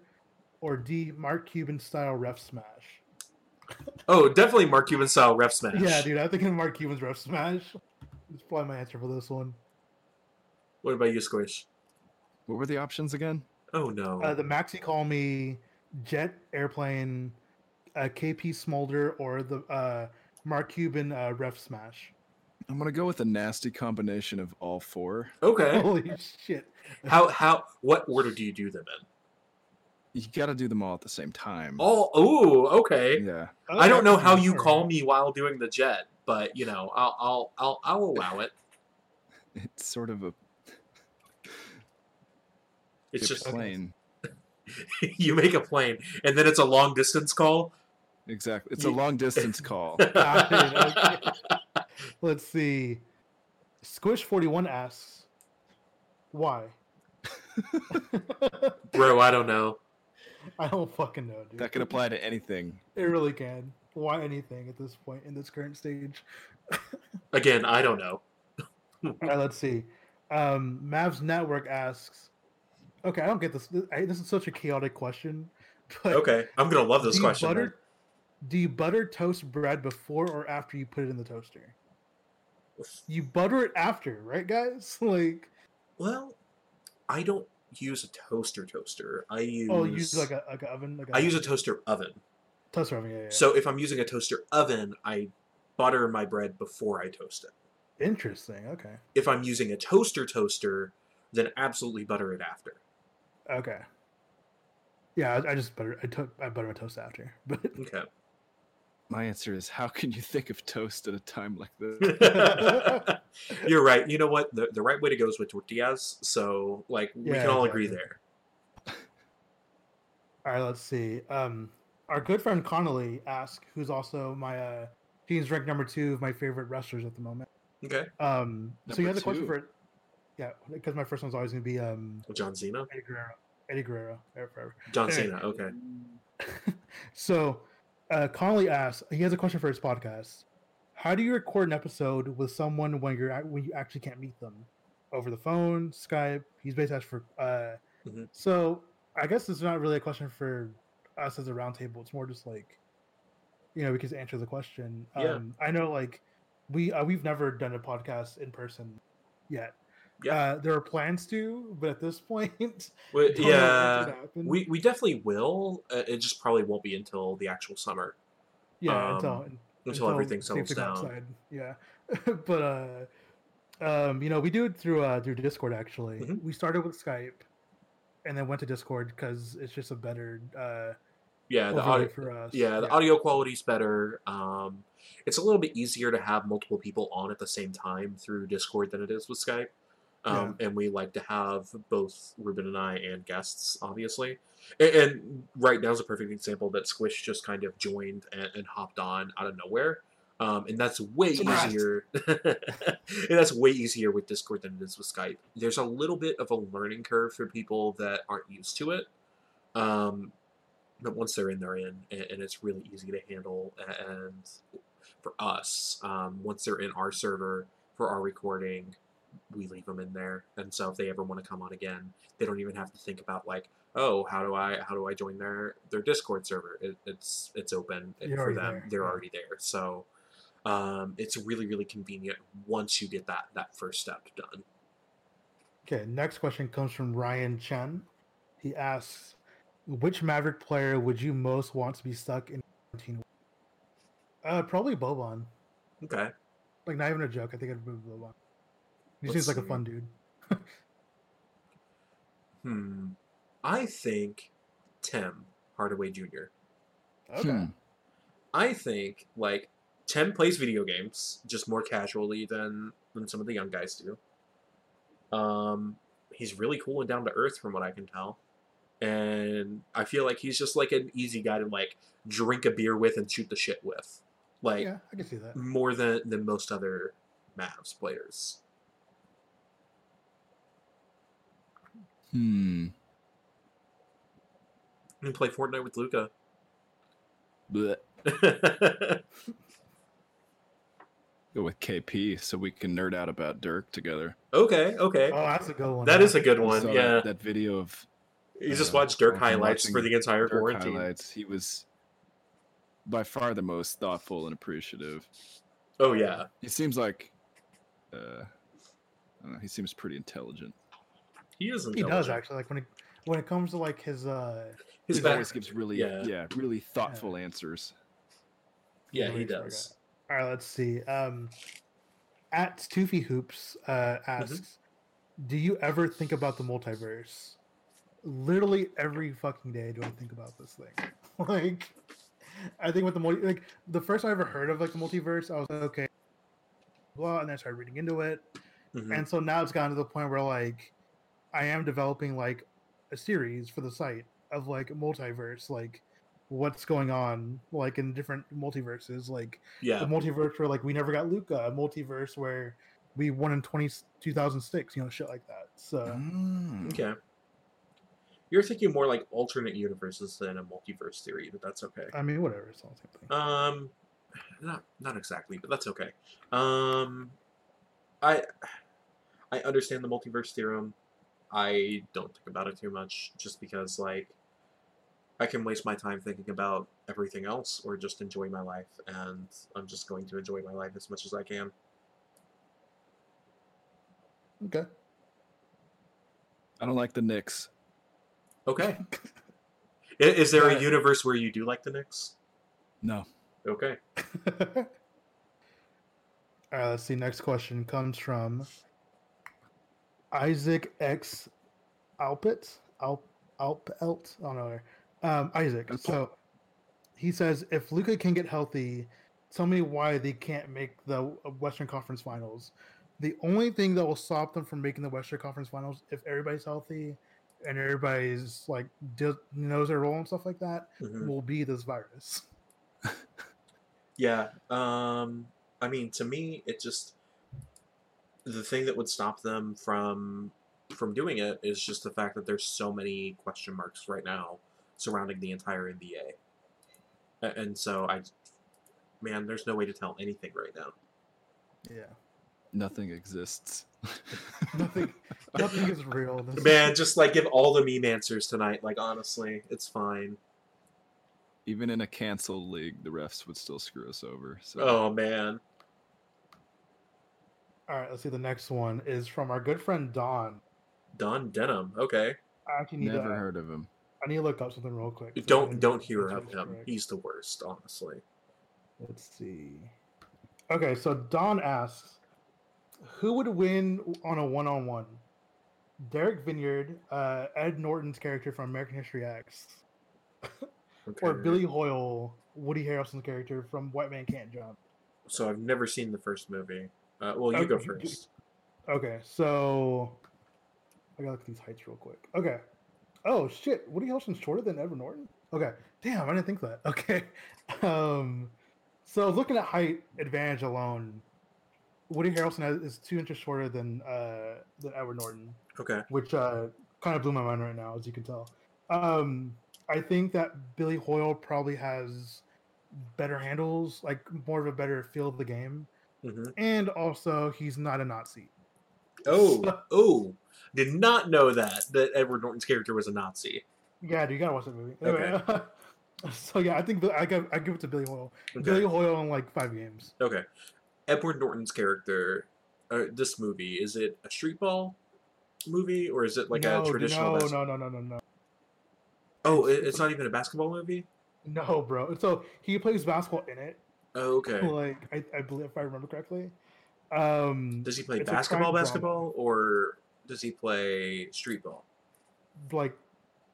Or D. Mark Cuban style ref smash. Oh, definitely Mark Cuban style ref smash. Yeah, dude, I'm thinking Mark Cuban's ref smash. That's probably my answer for this one. What about you, Squish? What were the options again? Oh no. Uh, the Maxi call me jet airplane, uh, KP Smolder, or the uh, Mark Cuban uh, ref smash. I'm gonna go with a nasty combination of all four. okay. Holy shit! How how what order do you do them in? You got to do them all at the same time. Oh, ooh, okay. Yeah. I don't know how you call me while doing the jet, but you know, I'll I'll I'll, I'll allow it. It's sort of a It's it's just plane. you make a plane, and then it's a long distance call. Exactly. It's a long distance call. It, okay. Let's see. Squish forty one asks, "Why?" Bro, I don't know. I don't fucking know, dude. that can apply to anything. It really can. Why anything at this point in this current stage? Again, I don't know. All right, let's see. Um, Mavs Network asks, "Okay, I don't get this. This, is such a chaotic question, but Okay, I'm gonna love this do question. then. butter do you butter toast bread before or after you put it in the toaster? You butter it after, right, guys? Like, Well, I don't use a toaster toaster. I use oh, you use like a like an oven. Like a I use a toaster oven. toaster oven. Yeah, yeah, yeah. So if I'm using a toaster oven, I butter my bread before I toast it. interesting. Okay, If I'm using a toaster toaster, then absolutely butter it after. okay. Yeah, I, I just butter. I took I butter my toast after, but Okay. My answer is how can you think of toast at a time like this? You're right. You know what? The, the right way to go is with tortillas. So, like, we Yeah, can all agree exactly. there. All right, let's see. Um, our good friend Connolly asked, who's also my uh, he's ranked number two of my favorite wrestlers at the moment. Okay. Um, so he Number has a question two. for, yeah, because my first one's always gonna be um John Cena? Eddie Guerrero. Eddie Guerrero, forever, forever. John Cena. Okay. so, uh, Connolly asks, he has a question for his podcast. How do you record an episode with someone when you're when you actually can't meet them over the phone, Skype? He's basically asked for. Uh, Mhm. So, I guess it's not really a question for us as a roundtable. It's more just like, you know, we can answer the question. Yeah. Um, I know, like, we uh, we've never done a podcast in person yet. Yeah. Uh, there are plans to, but at this point, Well, don't know if it yeah. We, we definitely will. Uh, it just probably won't be until the actual summer, yeah um, until until, everything settles down. outside, Yeah, but uh, um, you know, we do it through uh through Discord. Actually, Mhm. we started with Skype, and then went to Discord because it's just a better uh Yeah, the audio, for us. yeah, the audio quality's better. Um, it's a little bit easier to have multiple people on at the same time through Discord than it is with Skype. Um, And we like to have both Ruben and I and guests, obviously. And, and right now is a perfect example that Squish just kind of joined and, and hopped on out of nowhere. Um, and that's way Surprise. easier. and that's way easier with Discord than it is with Skype. There's a little bit of a learning curve for people that aren't used to it. Um, but once they're in, they're in, and, and it's really easy to handle. And for us, um, once they're in our server for our recording, we leave them in there. And so if they ever want to come on again, they don't even have to think about like, oh, how do I how do I join their their Discord server? It, it's it's open You're for them. there, They're yeah. already there. So um, it's really really convenient once you get that that first step done. Okay, next question comes from Ryan Chen. He asks, "Which Maverick player would you most want to be stuck in quarantine?" with?" Uh, probably Boban. Okay. Like, not even a joke. I think I'd move Boban. He Let's seems like a fun dude. Hmm. I think Tim Hardaway Jr. Okay. Hmm. I think like Tim plays video games just more casually than than some of the young guys do. Um, he's really cool and down to earth from what I can tell, and I feel like he's just like an easy guy to like drink a beer with and shoot the shit with, like Yeah, I can see that. more than than most other Mavs players. Hmm. And play Fortnite with Luka. Blech. Go with KP so we can nerd out about Dirk together. okay, okay, Oh, that's a good one. that is a good one. Yeah, That, that video of you just uh, watched Dirk highlights for the entire Dirk quarantine. highlights. He was by far the most thoughtful and appreciative. Oh yeah, He seems like uh, I know, he seems pretty intelligent. He is. He does actually. Like when it when it comes to like his uh His he back- always gives really yeah. yeah, really thoughtful answers. Yeah, he's he does. All right, let's see. Um, at Toofy Hoops uh, Mm-hmm. asks, "Do you ever think about the multiverse?" Literally every fucking day, do I think about this thing? like, I think with the multi, like the first I ever heard of like the multiverse, I was like, okay, blah, and then I started reading into it, Mhm. and so now it's gotten to the point where like I am developing like a series for the site of like multiverse, like what's going on like in different multiverses, like Yeah, a multiverse where like we never got Luka, a multiverse where we won in 20, 2006, you know, shit like that. So Mm. okay. You're thinking more like alternate universes than a multiverse theory, but that's okay. I mean, whatever, it's all the same thing. Um, not not exactly, but that's okay. Um, I I understand the multiverse theorem. I don't think about it too much, just because like I can waste my time thinking about everything else, or just enjoy my life, and I'm just going to enjoy my life as much as I can. Okay. I don't like the Knicks. Okay. I- Is there a universe where you do like the Knicks? No. Okay. All right, let's see. Next question comes from Isaac X Alpit. Alp Alpelt. I don't know. Um, Isaac. That's- So he says, if Luka can get healthy, tell me why they can't make the Western Conference Finals. The only thing that will stop them from making the Western Conference Finals, if everybody's healthy and everybody's like do- knows their role and stuff like that, Mhm. will be this virus. Yeah. Um I mean to me it just the thing that would stop them from from doing it is just the fact that there's so many question marks right now surrounding the entire NBA. And so I man, there's no way to tell anything right now. Yeah. Nothing exists. Nothing. nothing is real. This is- Man, just like give all the meme answers tonight. Like honestly, it's fine. Even in a canceled league, the refs would still screw us over. So Oh man. All right, let's see. The next one is from our good friend Don. Don Denham. Okay. I actually need never to. heard of him. I need to look up something real quick. Don't don't hear of him. correct. He's the worst, honestly. Let's see. Okay, so Don asks, who would win on a one-on-one? Derek Vinyard, uh, Ed Norton's character from American History X, Okay. or Billy Hoyle, Woody Harrelson's character from White Man Can't Jump. So I've never seen the first movie. Uh, well, you Oh, go first. Okay, so I gotta look at these heights real quick. Okay. Oh shit, Woody Harrelson's shorter than Edward Norton. Okay, damn, I didn't think that. Okay, um, so looking at height advantage alone, Woody Harrelson has, is two inches shorter than uh than Edward Norton, Okay. which uh kind of blew my mind right now, as you can tell. Um, I think that Billy Hoyle probably has better handles, like more of a better feel of the game, hmm and also he's not a Nazi. Oh, oh, did not know that that Edward Norton's character was a Nazi. Yeah, dude, you gotta watch that movie. Anyway, so yeah, I think the, I give I give it to Billy Hoyle. Okay. Billy Hoyle in like five games. Okay. Edward Norton's character, uh, this movie is it a street ball movie or is it like no, a traditional? No, no, no, no, no, no, Oh, it- it's not even a basketball movie. no, bro. So he plays basketball in it. Oh, okay. Like I, I believe if I remember correctly. Um, Does he play crime basketball, drama. basketball, or does he play street ball? like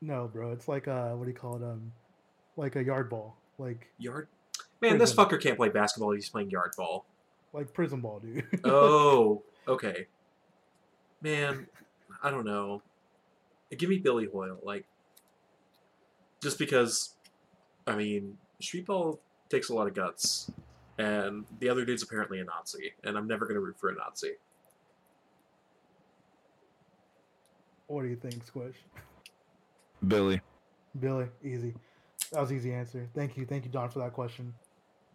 no, bro. It's like uh, what do you call it? Um, like a yard ball, like Yard. Man, this fucker can't play basketball. He's playing yard ball. like prison ball, dude. Oh, okay. Man, I don't know. Give me Billy Hoyle, like, just because. I mean, street ball takes a lot of guts, and the other dude's apparently a Nazi, and I'm never gonna root for a Nazi. what do you think, Squish? Billy. Billy, easy. That was easy answer. Thank you, thank you, Don, for that question.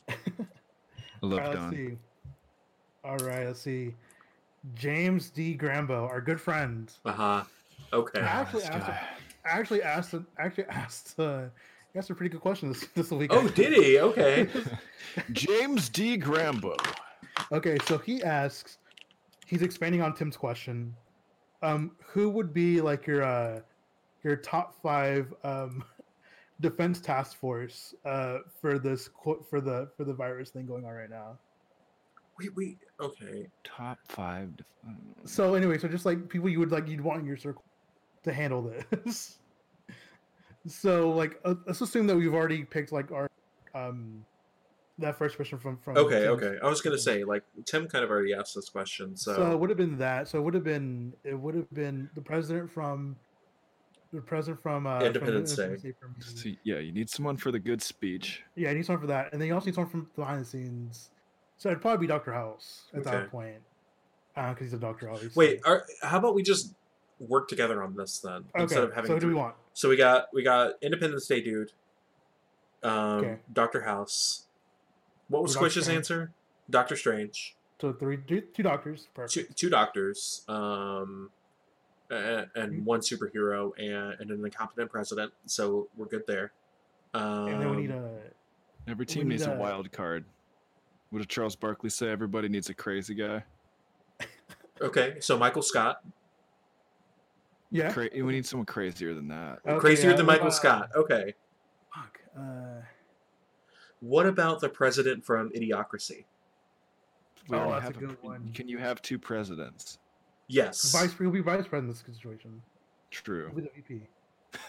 I love All right, Don. let's see. All right, let's see. James D. Grambo, our good friend, Uh huh. Okay. I actually this asked. guy. Actually asked. Actually asked. Uh, he asked a pretty good question this this week. Oh, did he? Okay. James D. Grambo. Okay, so he asks. He's expanding on Tim's question. Um, who would be like your uh, your top five um, defense task force uh, for this qu- for the for the virus thing going on right now? Wait, wait. Okay. Top five. Def- So anyway, so just like people you would like you'd want in your circle to handle this. So like uh, let's assume that we've already picked like our um that first question from from Okay. Tim's- Okay. I was gonna say, like, Tim kind of already asked this question, so. So, it would have been that. So it would have been it would have been the president from the president from uh, from Independence Day. from me. See, yeah, you need someone for the good speech. Yeah, I need someone for that, and then you also need someone from behind the scenes. So it'd probably be Doctor House at Okay. that point, because he's a doctor, obviously. Wait. Are, how about we just work together on this then okay. instead of having? so who do we want? So we got we got Independence Day dude, um, Okay. Doctor House. What was Squish's answer? Doctor Strange. So three, two, two doctors. Two, Perfect. two doctors, um, and, and Mhm. one superhero, and, and an incompetent president. So we're good there. Um, and then we need a Every team needs a a- wild card. What did Charles Barkley say? Everybody needs a crazy guy. okay. So Michael Scott, yeah. Cra- we need someone crazier than that. Okay, crazier yeah, than Michael about- Scott. Okay. Fuck. Uh, What about the president from Idiocracy? We Oh, that's a have good one. Can you have two presidents? Yes. vice, he'll be vice president in this situation. True. He'll VP.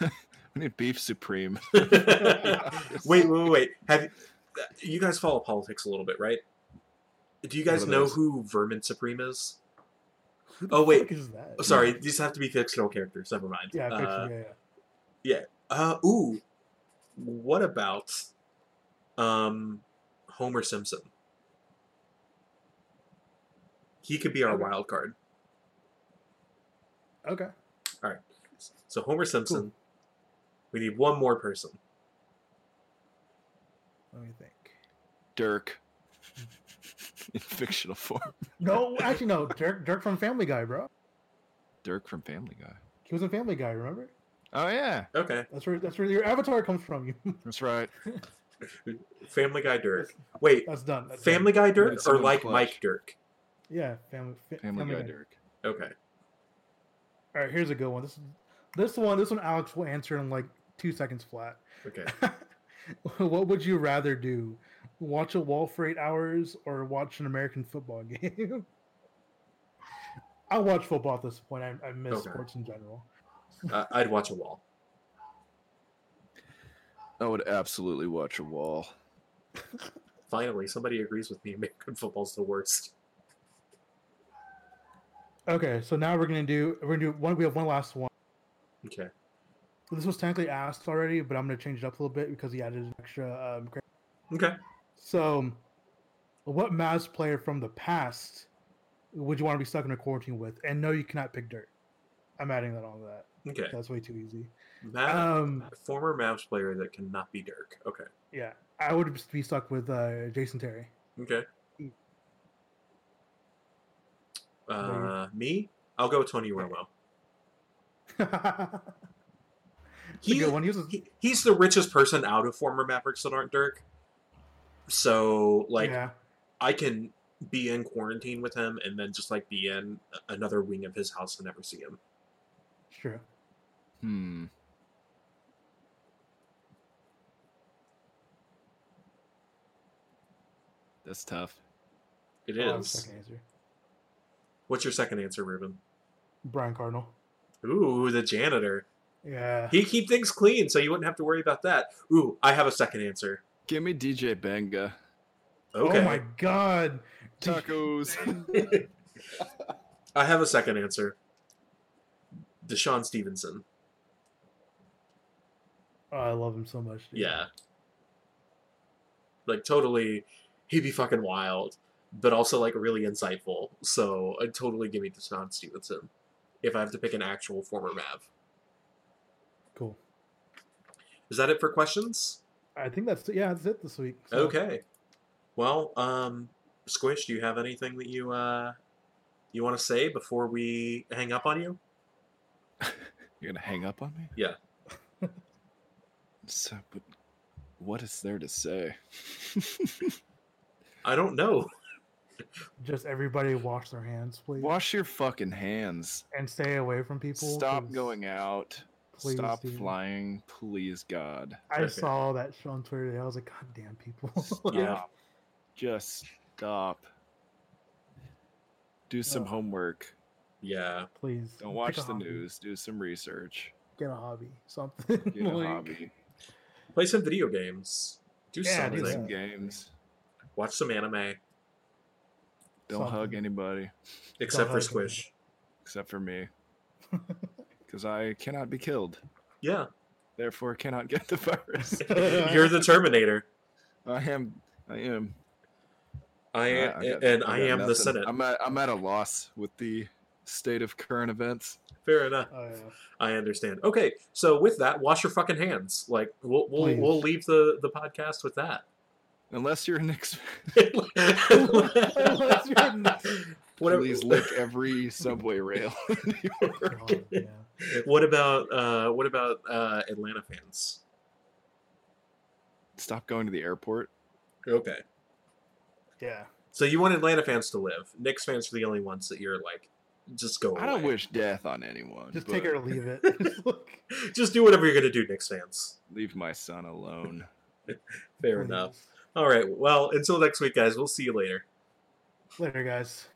We need beef supreme. wait, wait, wait, wait. Have you guys follow politics a little bit, right? Do you guys know those? who Vermin Supreme is? Who the Oh, wait. is that? Oh, sorry, these have to be fictional characters. Never mind. Yeah, Uh, fiction, yeah, yeah. Uh, ooh, what about um, Homer Simpson? He could be our Okay. wild card. Okay. All right. So Homer Simpson. We need one more person. Let me think. Dirk. In fictional form. No, actually, no. Dirk, Dirk from Family Guy, bro. Dirk from Family Guy. He was in Family Guy. Remember? Oh yeah, Okay, That's where that's where your avatar comes from. You. that's right. Family Guy Dirk. Wait, That's done. That's Family done. Guy Right, Dirk or like clutch. Mike Dirk? Yeah, Family. Fa- Family, Guy, Dirk. Okay. All right, here's a good one. This this one this one Alex will answer in like two seconds flat. Okay. what would you rather do? Watch a wall for eight hours or watch an American football game? I watch football at this point. I, I miss Okay. sports in general. Uh, I'd watch a wall. I would absolutely watch a wall. Finally, somebody agrees with me. American football's the worst. Okay, so now we're gonna do we're gonna do one. We have one last one. Okay. This was technically asked already, but I'm gonna change it up a little bit because he added an extra. Um, Okay. So, what Mavs player from the past would you want to be stuck in a quarantine with? And no, you cannot pick Dirk. I'm adding that on that. Okay. That's way too easy. Mav, Um, former Mavs player that cannot be Dirk. Okay. yeah, I would be stuck with uh, Jason Terry. Okay. Mm. Uh, me? I'll go with Tony Romo. He, good one. He was a- he- he's the richest person out of former Mavericks that aren't Dirk. So, like, yeah, I can be in quarantine with him and then just like be in another wing of his house and never see him. it's true. Hmm. That's tough. It I'll have a is. second answer. What's your second answer, Ruben? Brian Cardinal. Ooh, the janitor. Yeah. He'd keep things clean, so you wouldn't have to worry about that. Ooh, I have a second answer. Give me DJ Mbenga. Okay. Oh my god. Tacos. I have a second answer. DeShawn Stevenson. Oh, I love him so much. dude. Yeah. Like totally he'd be fucking wild, but also like really insightful. So I'd totally give me DeShawn Stevenson if I have to pick an actual former Mav. Cool. Is that it for questions? I think that's yeah, that's it this week. So, Okay. Well, um Squish, do you have anything that you uh you want to say before we hang up on you? You're gonna hang up on me? Yeah. so, but what is there to say? I don't know. Just everybody wash their hands, please. Wash your fucking hands. and stay away from people. Stop 'cause going out. Please, Stop dude. flying. Please, God. I Okay. saw that shit on Twitter. today. I was like, God damn people. Yeah. Just stop. Do some Ugh. homework. Yeah. please. Don't watch the hobby. news. Do some research. Get a hobby. Something. Get a Like, hobby. Play some video games. Do Yeah, do something. some games. Watch some anime. Don't hug anybody Except for hug Squish. except for me. Because I cannot be killed. Yeah. Therefore, cannot get the virus. You're the Terminator. I am. I am. I, I- I got- and I I got am the nothing. Senate. I'm at. I'm at a loss with the state of current events. Fair enough. Oh, yeah. I understand. Okay, so with that, wash your fucking hands. Like we'll we'll, Please. we'll leave the the podcast with that. Unless you're a Knicks, Unless you're a please lick every subway rail. in New York. God, yeah. What about uh what about uh Atlanta fans? Stop going to the airport. Okay. Yeah. So you want Atlanta fans to live. Knicks fans are the only ones that you're like just go I don't wish death on anyone. Just but take it or leave it. Just. Just do whatever you're gonna do, Knicks fans. Leave my son alone. Fair enough. All right. Well, until next week, guys. We'll see you later. Later, guys.